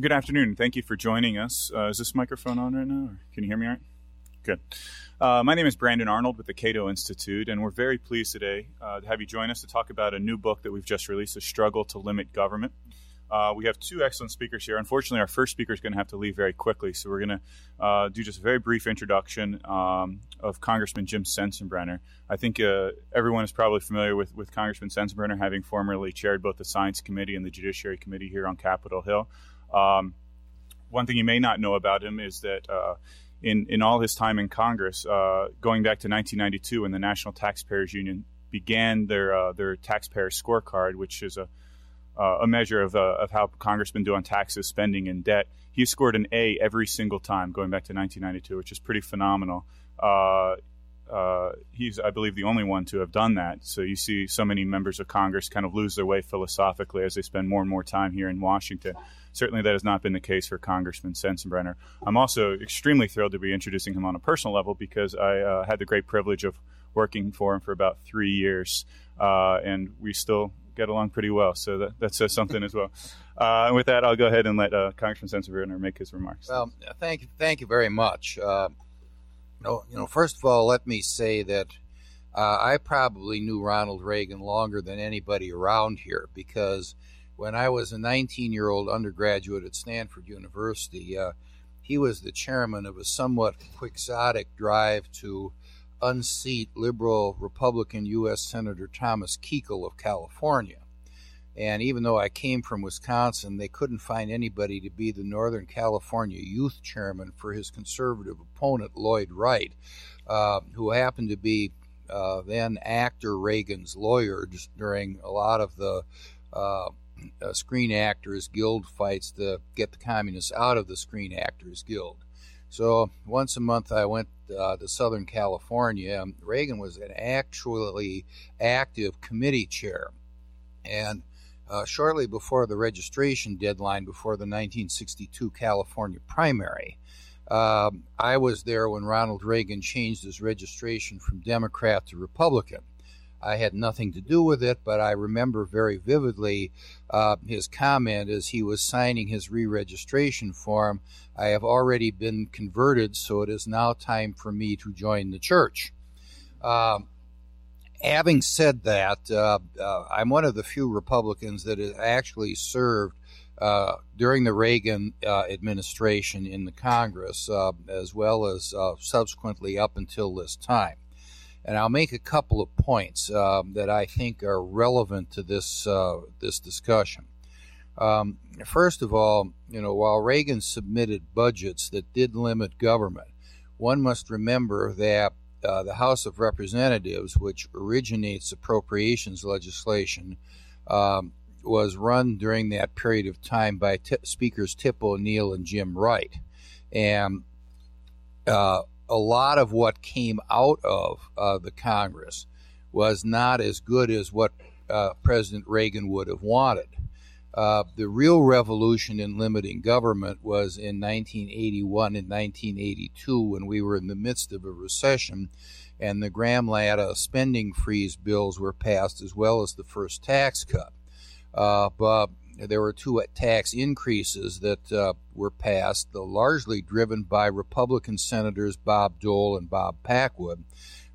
Good afternoon. Thank you for joining us. Uh, is this microphone on right now? Can you hear me all right? Good. Uh, my name is Brandon Arnold with the Cato Institute, and we're very pleased today uh, to have you join us to talk about a new book that we've just released, A Struggle to Limit Government. Uh, we have two excellent speakers here. Unfortunately, our first speaker is going to have to leave very quickly, so we're going to uh, do just a very brief introduction um, of Congressman Jim Sensenbrenner. I think uh, everyone is probably familiar with, with Congressman Sensenbrenner, having formerly chaired both the Science Committee and the Judiciary Committee here on Capitol Hill. Um, one thing you may not know about him is that uh, in, in all his time in Congress, uh, going back to 1992 when the National Taxpayers Union began their, uh, their taxpayer scorecard, which is a uh, a measure of, uh, of how congressmen do on taxes, spending, and debt. He scored an A every single time going back to 1992, which is pretty phenomenal. Uh, uh, he's, I believe, the only one to have done that. So you see so many members of Congress kind of lose their way philosophically as they spend more and more time here in Washington. Certainly, that has not been the case for Congressman Sensenbrenner. I'm also extremely thrilled to be introducing him on a personal level because I uh, had the great privilege of working for him for about three years, uh, and we still get along pretty well. So that, that says something as well. Uh, and with that, I'll go ahead and let uh, Congressman Sensenbrenner make his remarks. Well, thank thank you very much. Uh, you, know, first of all, let me say that uh, I probably knew Ronald Reagan longer than anybody around here because when I was a 19-year-old undergraduate at Stanford University, uh, he was the chairman of a somewhat quixotic drive to unseat liberal Republican U.S. Senator Thomas Kuchel of California. And even though I came from Wisconsin, they couldn't find anybody to be the Northern California youth chairman for his conservative opponent, Lloyd Wright, uh, who happened to be uh, then actor Reagan's lawyer during a lot of the uh, uh, Screen Actors Guild fights to get the communists out of the Screen Actors Guild. So once a month, I went uh, to Southern California. Reagan was an actually active committee chair, and uh, shortly before the registration deadline, before the 1962 California primary, uh, I was there when Ronald Reagan changed his registration from Democrat to Republican. I had nothing to do with it, but I remember very vividly uh, his comment as he was signing his re registration form I have already been converted, so it is now time for me to join the church. Uh, having said that, uh, uh I'm one of the few Republicans that has actually served uh, during the Reagan uh, administration in the Congress, as well as subsequently up until this time and I'll make a couple of points that I think are relevant to this uh, this discussion. Um, first of all, you know, while Reagan submitted budgets that did limit government, one must remember that uh, the House of Representatives, which originates appropriations legislation, um, was run during that period of time by t- Speakers Tip O'Neill and Jim Wright, and uh, a lot of what came out of uh, the Congress was not as good as what uh, President Reagan would have wanted. Uh, the real revolution in limiting government was in 1981 and 1982 when we were in the midst of a recession and the Gramm-Latta spending freeze bills were passed as well as the first tax cut. Uh, but there were two tax increases that uh, were passed, largely driven by Republican Senators Bob Dole and Bob Packwood,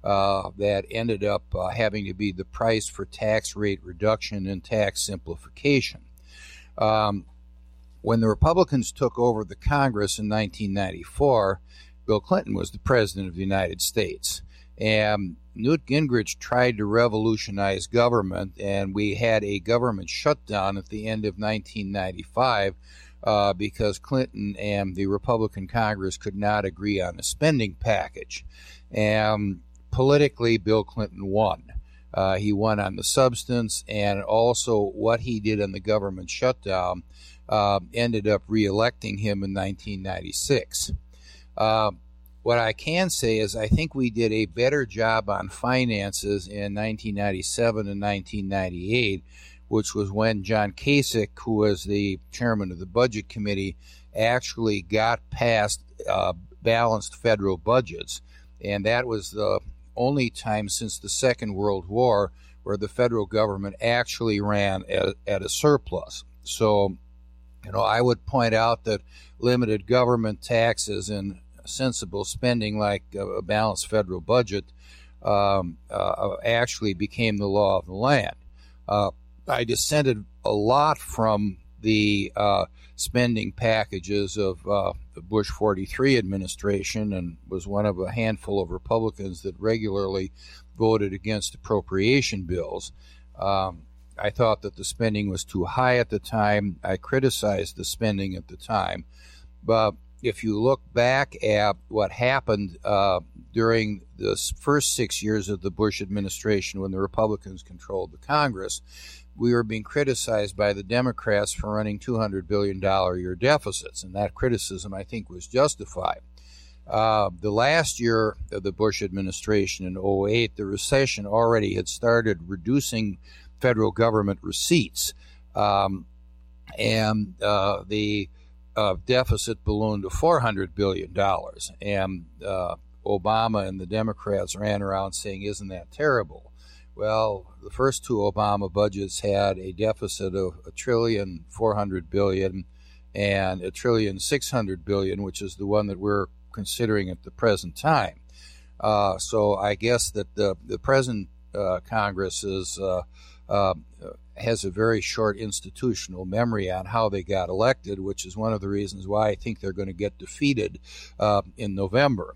uh, that ended up uh, having to be the price for tax rate reduction and tax simplification. Um, when the Republicans took over the Congress in 1994, Bill Clinton was the President of the United States. And Newt Gingrich tried to revolutionize government, and we had a government shutdown at the end of 1995 uh, because Clinton and the Republican Congress could not agree on a spending package. And politically, Bill Clinton won. Uh, he won on the substance, and also what he did on the government shutdown uh, ended up reelecting him in 1996. Uh, what I can say is I think we did a better job on finances in 1997 and 1998, which was when John Kasich, who was the chairman of the Budget Committee, actually got past uh, balanced federal budgets. And that was the only time since the Second World War where the federal government actually ran at, at a surplus. So You know, I would point out that limited government taxes and sensible spending like a balanced federal budget um, uh, actually became the law of the land. Uh, I dissented a lot from the uh, spending packages of uh, the Bush 43 administration and was one of a handful of Republicans that regularly voted against appropriation bills. Um, I thought that the spending was too high at the time. I criticized the spending at the time. But if you look back at what happened uh, during the first six years of the Bush administration when the Republicans controlled the Congress, we were being criticized by the Democrats for running $200 billion a year deficits, and that criticism, I think, was justified. Uh, the last year of the Bush administration in 08, the recession already had started reducing federal government receipts. Um, and uh, the uh, deficit ballooned to $400 billion. And uh, Obama and the Democrats ran around saying, Isn't that terrible? Well, the first two Obama budgets had a deficit of a trillion four hundred billion and a trillion six hundred billion, which is the one that we're considering at the present time. Uh, so I guess that the the present uh, Congress is uh, uh, has a very short institutional memory on how they got elected, which is one of the reasons why I think they're going to get defeated uh, in November.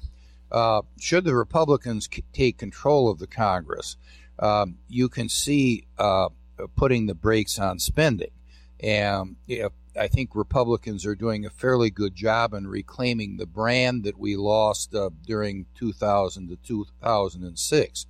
Uh, should the Republicans c- take control of the Congress, um, you can see uh, putting the brakes on spending. And I think Republicans are doing a fairly good job in reclaiming the brand that we lost uh, during 2000 to 2006.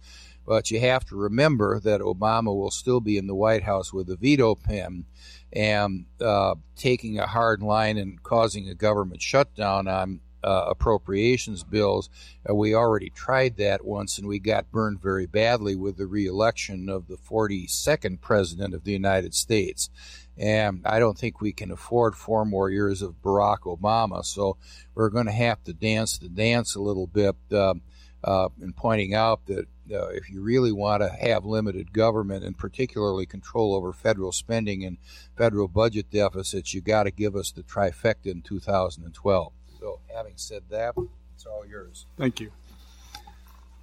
But you have to remember that Obama will still be in the White House with a veto pen and uh, taking a hard line and causing a government shutdown on uh, appropriations bills. Uh, we already tried that once and we got burned very badly with the reelection of the 42nd President of the United States. And I don't think we can afford four more years of Barack Obama. So we're going to have to dance the dance a little bit uh, uh in pointing out that uh, if you really want to have limited government and particularly control over federal spending and federal budget deficits, you got to give us the trifecta in 2012. So, having said that, it's all yours. Thank you.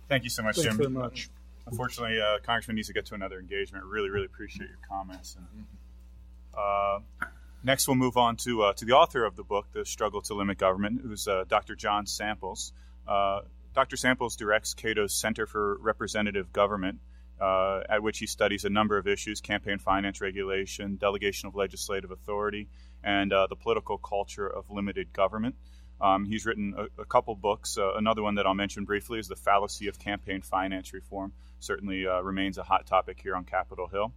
Thank you so much, Thanks Jim. very much. Unfortunately, uh, Congressman needs to get to another engagement. Really, really appreciate your comments. And, uh, next, we'll move on to uh, to the author of the book, "The Struggle to Limit Government," who's uh, Dr. John Samples. Uh, Dr. Samples directs Cato's Center for Representative Government, uh, at which he studies a number of issues campaign finance regulation, delegation of legislative authority, and uh, the political culture of limited government. Um, he's written a, a couple books. Uh, another one that I'll mention briefly is The Fallacy of Campaign Finance Reform. Certainly uh, remains a hot topic here on Capitol Hill.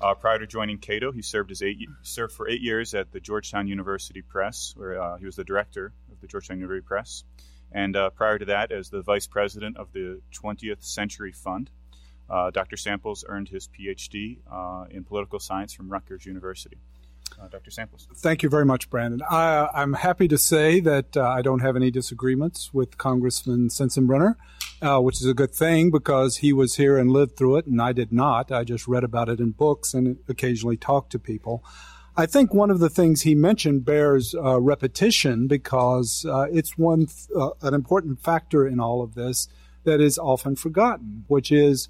Uh, prior to joining Cato, he served, as eight, served for eight years at the Georgetown University Press, where uh, he was the director of the Georgetown University Press and uh, prior to that, as the vice president of the 20th Century Fund. Uh, Dr. Samples earned his PhD in political science from Rutgers University. Uh, Dr. Samples. Thank you very much, Brandon. I, am happy to say that uh, I don't have any disagreements with Congressman Sensenbrenner, uh, which is a good thing because he was here and lived through it, and I did not. I just read about it in books and occasionally talked to people. I think one of the things he mentioned bears uh, repetition because uh, it's one uh, an important factor in all of this that is often forgotten, which is,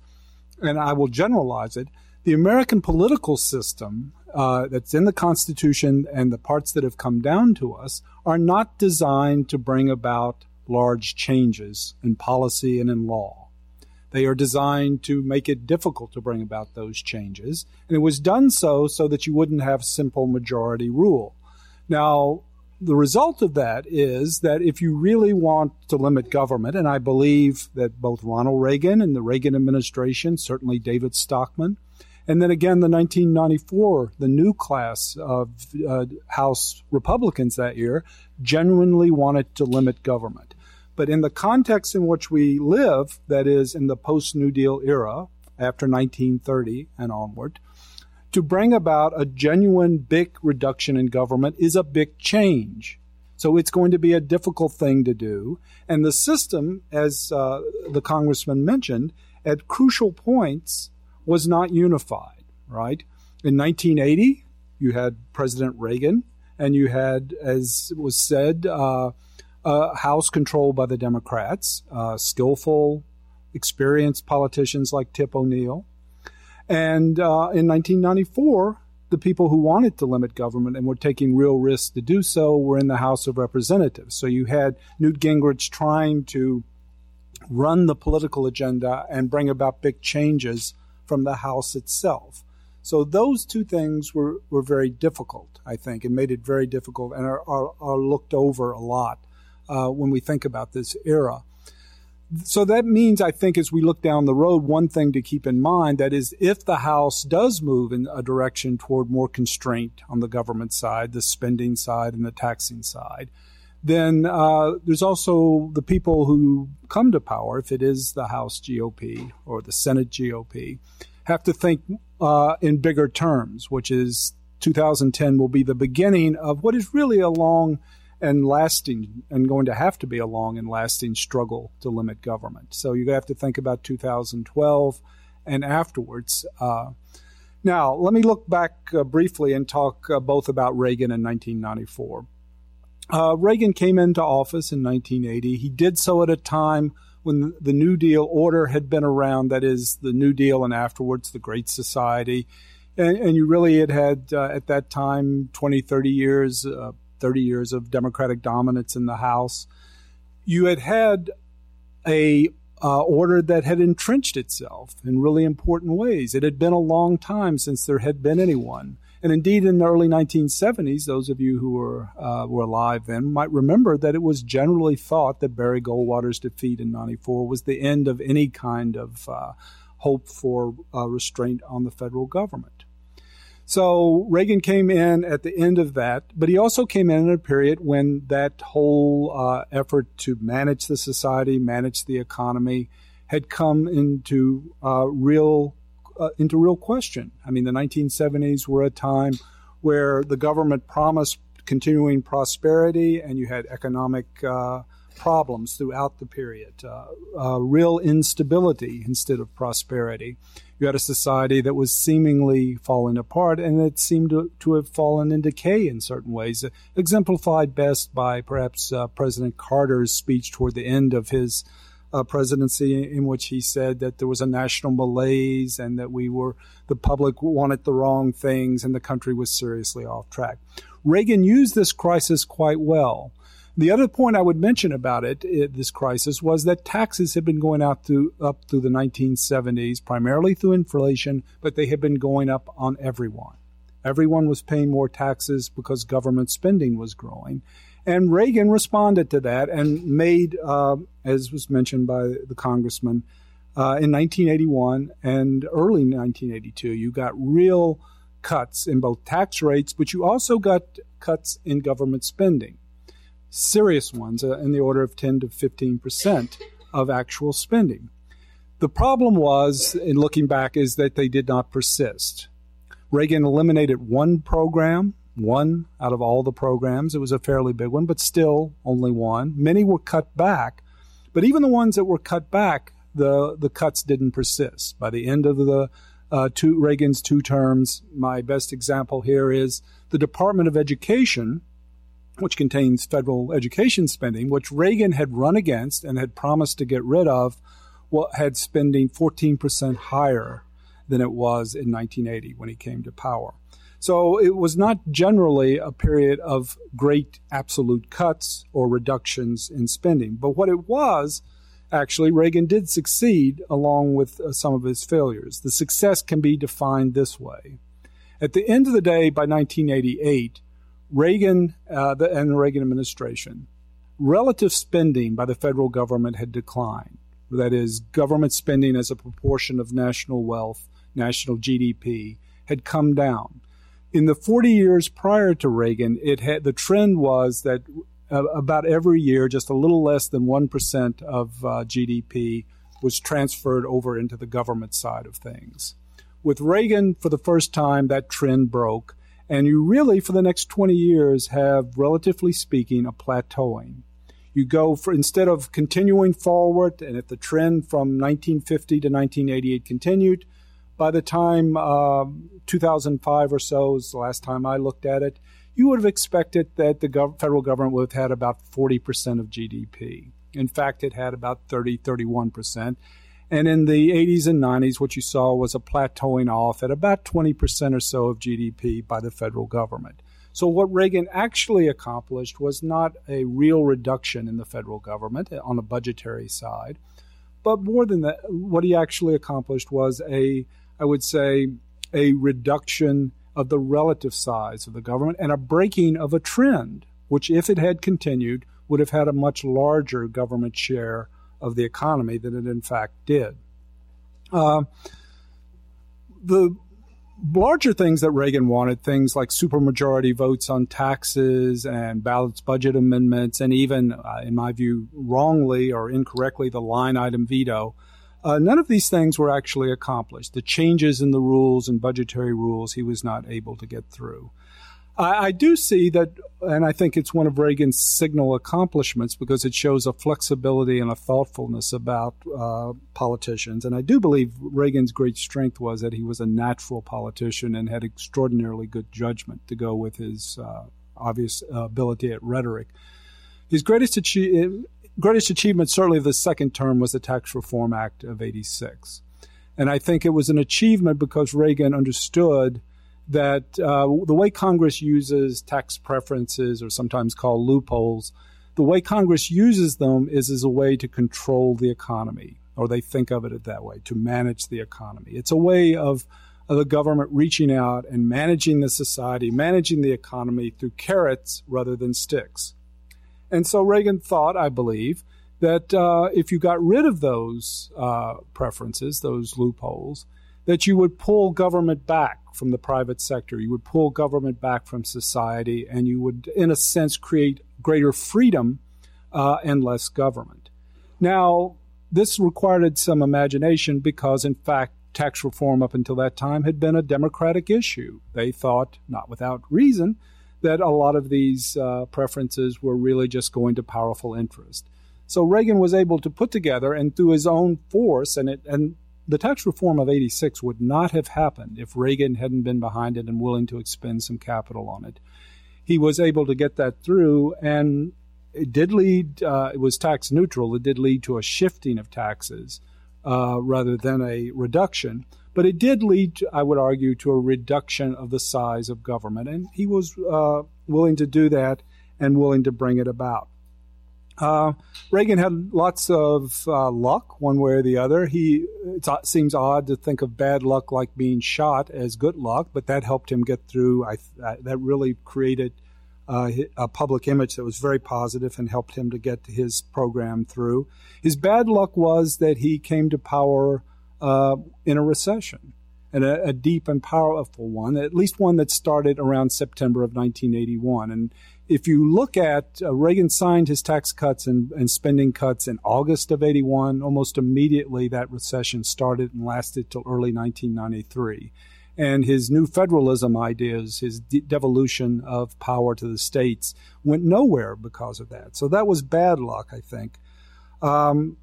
and I will generalize it, the American political system uh, that's in the Constitution and the parts that have come down to us are not designed to bring about large changes in policy and in law. They are designed to make it difficult to bring about those changes. And it was done so so that you wouldn't have simple majority rule. Now, the result of that is that if you really want to limit government, and I believe that both Ronald Reagan and the Reagan administration, certainly David Stockman, and then again the 1994, the new class of uh, House Republicans that year, genuinely wanted to limit government. But in the context in which we live, that is, in the post New Deal era, after 1930 and onward, to bring about a genuine big reduction in government is a big change. So it's going to be a difficult thing to do. And the system, as uh, the congressman mentioned, at crucial points was not unified, right? In 1980, you had President Reagan and you had, as was said, uh, a House controlled by the Democrats, uh, skillful, experienced politicians like Tip O'Neill. And uh, in 1994, the people who wanted to limit government and were taking real risks to do so were in the House of Representatives. So you had Newt Gingrich trying to run the political agenda and bring about big changes from the House itself. So those two things were, were very difficult, I think, and made it very difficult and are, are, are looked over a lot uh, when we think about this era. So that means, I think, as we look down the road, one thing to keep in mind that is, if the House does move in a direction toward more constraint on the government side, the spending side, and the taxing side, then uh, there's also the people who come to power, if it is the House GOP or the Senate GOP, have to think uh, in bigger terms, which is 2010 will be the beginning of what is really a long and lasting and going to have to be a long and lasting struggle to limit government. So you have to think about 2012 and afterwards. Uh, now, let me look back uh, briefly and talk uh, both about Reagan in 1994. Uh, Reagan came into office in 1980. He did so at a time when the New Deal order had been around, that is, the New Deal and afterwards the Great Society. And, and you really had had, uh, at that time, 20, 30 years, uh, 30 years of Democratic dominance in the House. You had had a uh, order that had entrenched itself in really important ways. It had been a long time since there had been anyone and indeed, in the early 1970s, those of you who were uh, were alive then might remember that it was generally thought that Barry Goldwater's defeat in '94 was the end of any kind of uh, hope for uh, restraint on the federal government. So Reagan came in at the end of that, but he also came in at a period when that whole uh, effort to manage the society, manage the economy, had come into uh, real uh, into real question. I mean, the 1970s were a time where the government promised continuing prosperity, and you had economic uh, problems throughout the period, uh, uh, real instability instead of prosperity. You had a society that was seemingly falling apart, and it seemed to, to have fallen in decay in certain ways, exemplified best by perhaps uh, President Carter's speech toward the end of his uh, presidency in which he said that there was a national malaise and that we were the public wanted the wrong things and the country was seriously off track. Reagan used this crisis quite well. The other point I would mention about it, it, this crisis, was that taxes had been going out through, up through the 1970s, primarily through inflation, but they had been going up on everyone. Everyone was paying more taxes because government spending was growing. And Reagan responded to that and made, uh, as was mentioned by the congressman, uh, in 1981 and early 1982, you got real cuts in both tax rates, but you also got cuts in government spending, serious ones uh, in the order of 10 to 15 percent of actual spending. The problem was, in looking back, is that they did not persist. Reagan eliminated one program one out of all the programs. It was a fairly big one, but still only one. Many were cut back, but even the ones that were cut back, the the cuts didn't persist. By the end of the uh, two Reagan's two terms, my best example here is the Department of Education, which contains federal education spending, which Reagan had run against and had promised to get rid of, what had spending 14% higher than it was in 1980 when he came to power. So it was not generally a period of great absolute cuts or reductions in spending. But what it was, actually, Reagan did succeed along with uh, some of his failures. The success can be defined this way. At the end of the day, by 1988, Reagan uh, the, and the Reagan administration, relative spending by the federal government had declined. That is, government spending as a proportion of national wealth, national GDP, had come down in the 40 years prior to Reagan, it had the trend was that uh, about every year, just a little less than one percent of uh, GDP was transferred over into the government side of things. With Reagan, for the first time, that trend broke, and you really, for the next 20 years, have, relatively speaking, a plateauing. You go for instead of continuing forward, and if the trend from 1950 to 1988 continued, by the time uh, 2005 or so is the last time I looked at it, you would have expected that the gov- federal government would have had about 40% of GDP. In fact, it had about 30, 31%. And in the 80s and 90s, what you saw was a plateauing off at about 20% or so of GDP by the federal government. So, what Reagan actually accomplished was not a real reduction in the federal government on the budgetary side, but more than that, what he actually accomplished was a, I would say, a reduction of the relative size of the government and a breaking of a trend, which, if it had continued, would have had a much larger government share of the economy than it in fact did. Uh, the larger things that Reagan wanted, things like supermajority votes on taxes and balanced budget amendments, and even, uh, in my view, wrongly or incorrectly, the line item veto, uh, none of these things were actually accomplished. The changes in the rules and budgetary rules he was not able to get through. I, I do see that, and I think it's one of Reagan's signal accomplishments because it shows a flexibility and a thoughtfulness about uh, politicians. And I do believe Reagan's great strength was that he was a natural politician and had extraordinarily good judgment to go with his uh, obvious uh, ability at rhetoric. His greatest achievement greatest achievement, certainly of the second term, was the Tax Reform Act of 86. And I think it was an achievement because Reagan understood that uh, the way Congress uses tax preferences, or sometimes called loopholes, the way Congress uses them is as a way to control the economy, or they think of it that way, to manage the economy. It's a way of, of the government reaching out and managing the society, managing the economy through carrots rather than sticks. And so Reagan thought, I believe, that uh, if you got rid of those uh, preferences, those loopholes, that you would pull government back from the private sector. You would pull government back from society, and you would, in a sense, create greater freedom uh, and less government. Now, this required some imagination because, in fact, tax reform up until that time had been a Democratic issue. They thought, not without reason, that a lot of these uh, preferences were really just going to powerful interest. So Reagan was able to put together, and through his own force, and it, and the tax reform of 86 would not have happened if Reagan hadn't been behind it and willing to expend some capital on it. He was able to get that through, and it did lead, uh, it was tax neutral. It did lead to a shifting of taxes uh, rather than a reduction. But it did lead, to, I would argue, to a reduction of the size of government. And he was uh, willing to do that and willing to bring it about. Uh, Reagan had lots of uh, luck, one way or the other. He it seems odd to think of bad luck like being shot as good luck, but that helped him get through. I, that really created uh, a public image that was very positive and helped him to get his program through. His bad luck was that he came to power uh, in a recession, and a, a, deep and powerful one, at least one that started around September of 1981. And if you look at uh, Reagan signed his tax cuts and, and, spending cuts in August of 81, almost immediately that recession started and lasted till early 1993. And his new federalism ideas, his de- devolution of power to the states, went nowhere because of that. So that was bad luck, I think. Um,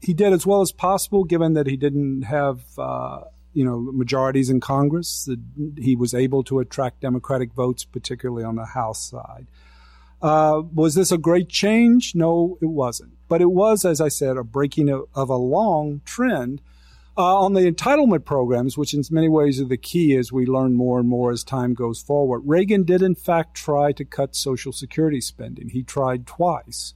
he did as well as possible, given that he didn't have uh, you know majorities in Congress. He was able to attract Democratic votes, particularly on the House side. Uh, was this a great change? No, it wasn't. But it was, as I said, a breaking of, of a long trend. Uh, on the entitlement programs, which in many ways are the key as we learn more and more as time goes forward, Reagan did in fact try to cut Social Security spending. He tried twice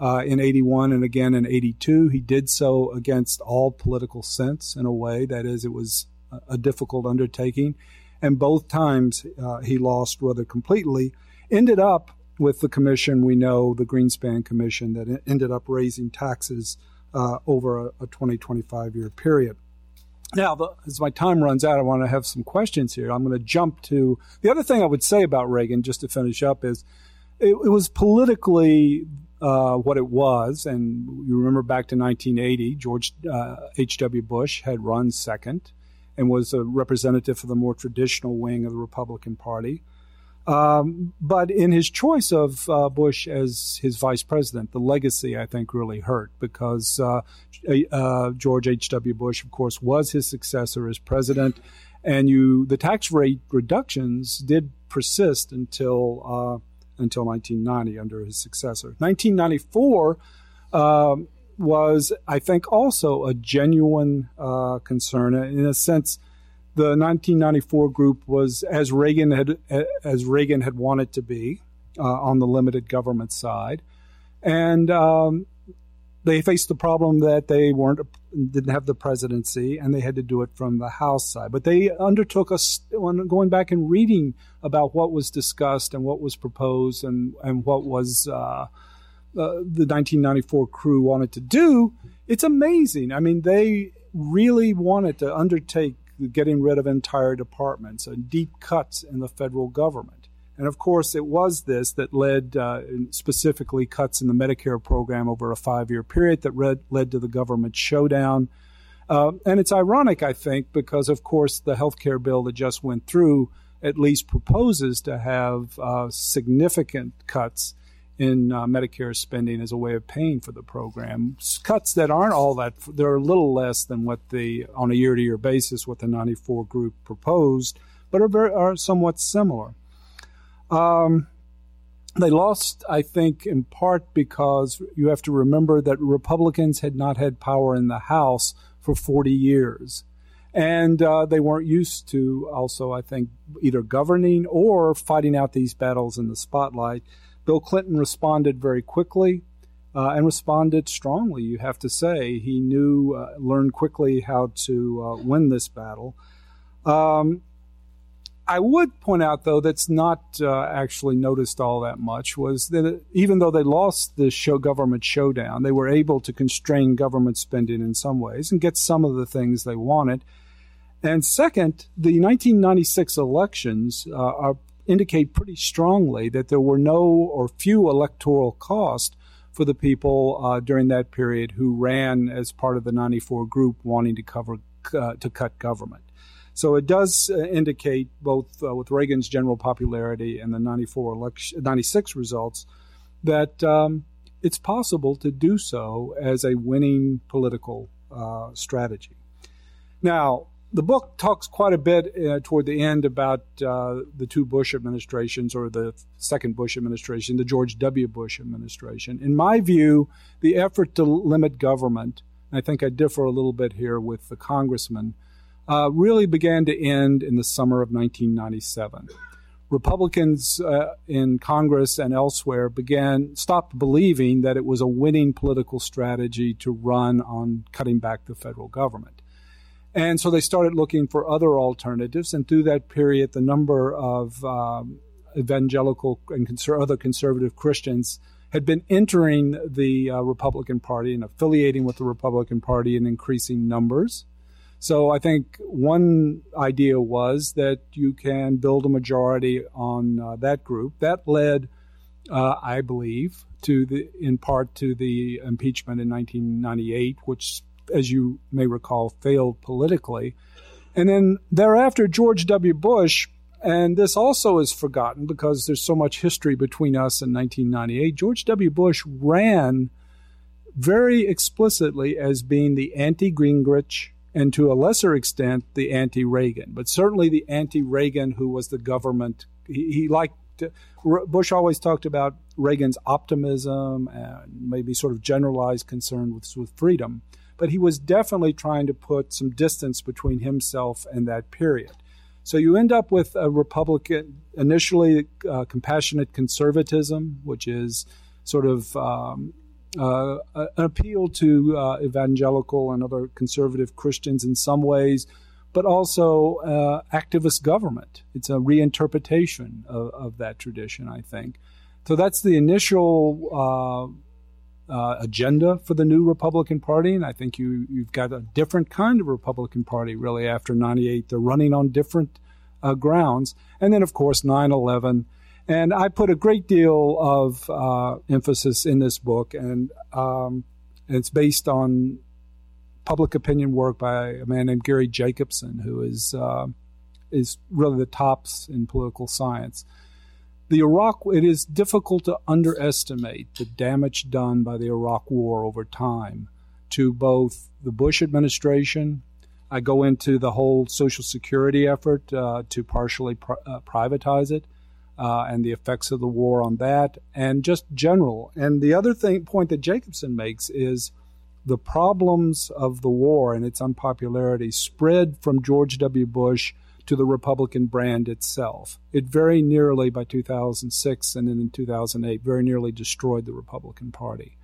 uh, in 81 and again in 82. He did so against all political sense in a way. That is, it was a difficult undertaking. And both times uh, he lost rather completely. Ended up with the commission we know, the Greenspan Commission, that ended up raising taxes uh, over a, a 20, 25 year period. Now, the, as my time runs out, I want to have some questions here. I'm going to jump to the other thing I would say about Reagan, just to finish up, is it, it was politically uh, what it was. And you remember back to 1980, George H.W. Uh, Bush had run second and was a representative for the more traditional wing of the Republican Party. Um, but in his choice of uh, Bush as his vice president, the legacy, I think, really hurt because uh, uh, George H.W. Bush, of course, was his successor as president. and you the tax rate reductions did persist until uh, until 1990 under his successor. 1994 um, was, I think, also a genuine uh, concern in a sense. The 1994 group was as Reagan had as Reagan had wanted to be uh, on the limited government side, and um, they faced the problem that they weren't didn't have the presidency and they had to do it from the House side. But they undertook a going back and reading about what was discussed and what was proposed and and what was uh, uh, the 1994 crew wanted to do. It's amazing. I mean, they really wanted to undertake getting rid of entire departments and deep cuts in the federal government. And of course, it was this that led uh, specifically cuts in the Medicare program over a five year period that led, led to the government showdown. Uh, and it's ironic, I think, because of course the health care bill that just went through at least proposes to have uh, significant cuts in uh, Medicare spending as a way of paying for the program. Cuts that aren't all that, they're a little less than what the, on a year to year basis, what the 94 group proposed, but are, very, are somewhat similar. Um, they lost, I think, in part because you have to remember that Republicans had not had power in the House for 40 years. And uh, they weren't used to also, I think, either governing or fighting out these battles in the spotlight. Bill Clinton responded very quickly uh, and responded strongly, you have to say. He knew, uh, learned quickly how to uh, win this battle. Um, I would point out, though, that's not uh, actually noticed all that much was that even though they lost the show government showdown, they were able to constrain government spending in some ways and get some of the things they wanted. And second, the 1996 elections uh, are, indicate pretty strongly that there were no or few electoral costs for the people uh, during that period who ran as part of the 94 group wanting to cover uh, to cut government. So it does uh, indicate both uh, with Reagan's general popularity and the 94 election, 96 results that um, it's possible to do so as a winning political uh, strategy. Now, the book talks quite a bit uh, toward the end about uh, the two Bush administrations or the second Bush administration, the George W. Bush administration. In my view, the effort to limit government, I think I differ a little bit here with the congressman, uh, really began to end in the summer of 1997. Republicans uh, in Congress and elsewhere began stopped believing that it was a winning political strategy to run on cutting back the federal government. And so they started looking for other alternatives. And through that period, the number of um, evangelical and conser- other conservative Christians had been entering the uh, Republican Party and affiliating with the Republican Party in increasing numbers. So I think one idea was that you can build a majority on uh, that group. That led, uh, I believe, to the in part to the impeachment in 1998, which, as you may recall, failed politically. And then thereafter, George W. Bush, and this also is forgotten because there's so much history between us and 1998. George W. Bush ran very explicitly as being the anti Gingrich and to a lesser extent the anti-Reagan, but certainly the anti-Reagan who was the government. He, he liked Bush always talked about Reagan's optimism and maybe sort of generalized concern with, with freedom, but he was definitely trying to put some distance between himself and that period. So you end up with a Republican, initially uh, compassionate conservatism, which is sort of um, uh, an appeal to uh, evangelical and other conservative Christians in some ways, but also uh, activist government. It's a reinterpretation of, of, that tradition, I think. So that's the initial uh, uh, agenda for the new Republican Party, and I think you you've got a different kind of Republican Party really after '98. They're running on different uh, grounds, and then of course 9/11 and I put a great deal of uh, emphasis in this book, and um, it's based on public opinion work by a man named Gary Jacobson, who is uh, is really the tops in political science. The Iraq, it is difficult to underestimate the damage done by the Iraq War over time to both the Bush administration, I go into the whole Social Security effort uh, to partially uh, privatize it. Uh, and the effects of the war on that, and just general. And the other thing point that Jacobson makes is the problems of the war and its unpopularity spread from George W. Bush to the Republican brand itself. It very nearly, by 2006 and then in 2008, very nearly destroyed the Republican Party.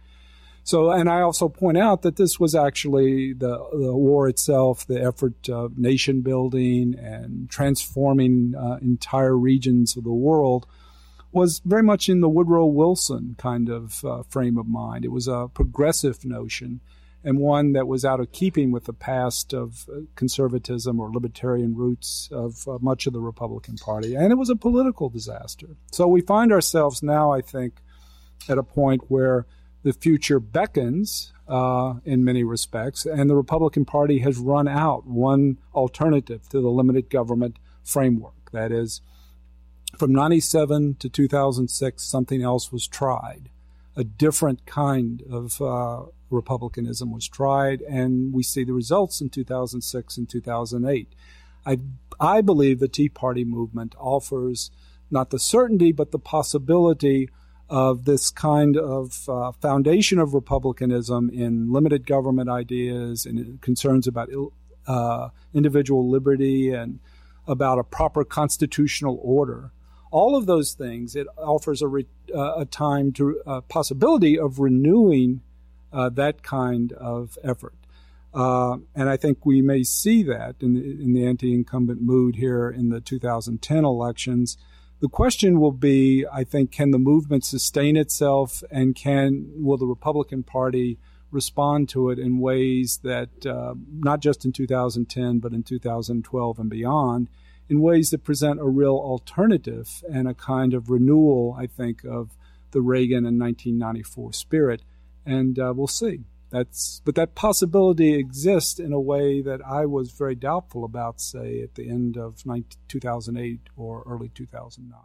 So, and I also point out that this was actually the, the war itself, the effort of nation building and transforming uh, entire regions of the world was very much in the Woodrow Wilson kind of uh, frame of mind. It was a progressive notion and one that was out of keeping with the past of uh, conservatism or libertarian roots of uh, much of the Republican Party. And it was a political disaster. So we find ourselves now, I think, at a point where the future beckons uh, in many respects, and the Republican Party has run out one alternative to the limited government framework. That is, from 97 to 2006, something else was tried. A different kind of uh, republicanism was tried, and we see the results in 2006 and 2008. I, I believe the Tea Party movement offers not the certainty, but the possibility of this kind of uh, foundation of republicanism in limited government ideas and concerns about uh, individual liberty and about a proper constitutional order. All of those things, it offers a, re, uh, a time to a possibility of renewing uh, that kind of effort. Uh, and I think we may see that in the, in the anti incumbent mood here in the 2010 elections. The question will be, I think, can the movement sustain itself and can will the Republican Party respond to it in ways that uh, not just in 2010 but in 2012 and beyond in ways that present a real alternative and a kind of renewal, I think, of the Reagan and 1994 spirit and uh, we'll see. That's but that possibility exists in a way that I was very doubtful about, say, at the end of 19, 2008 or early 2009.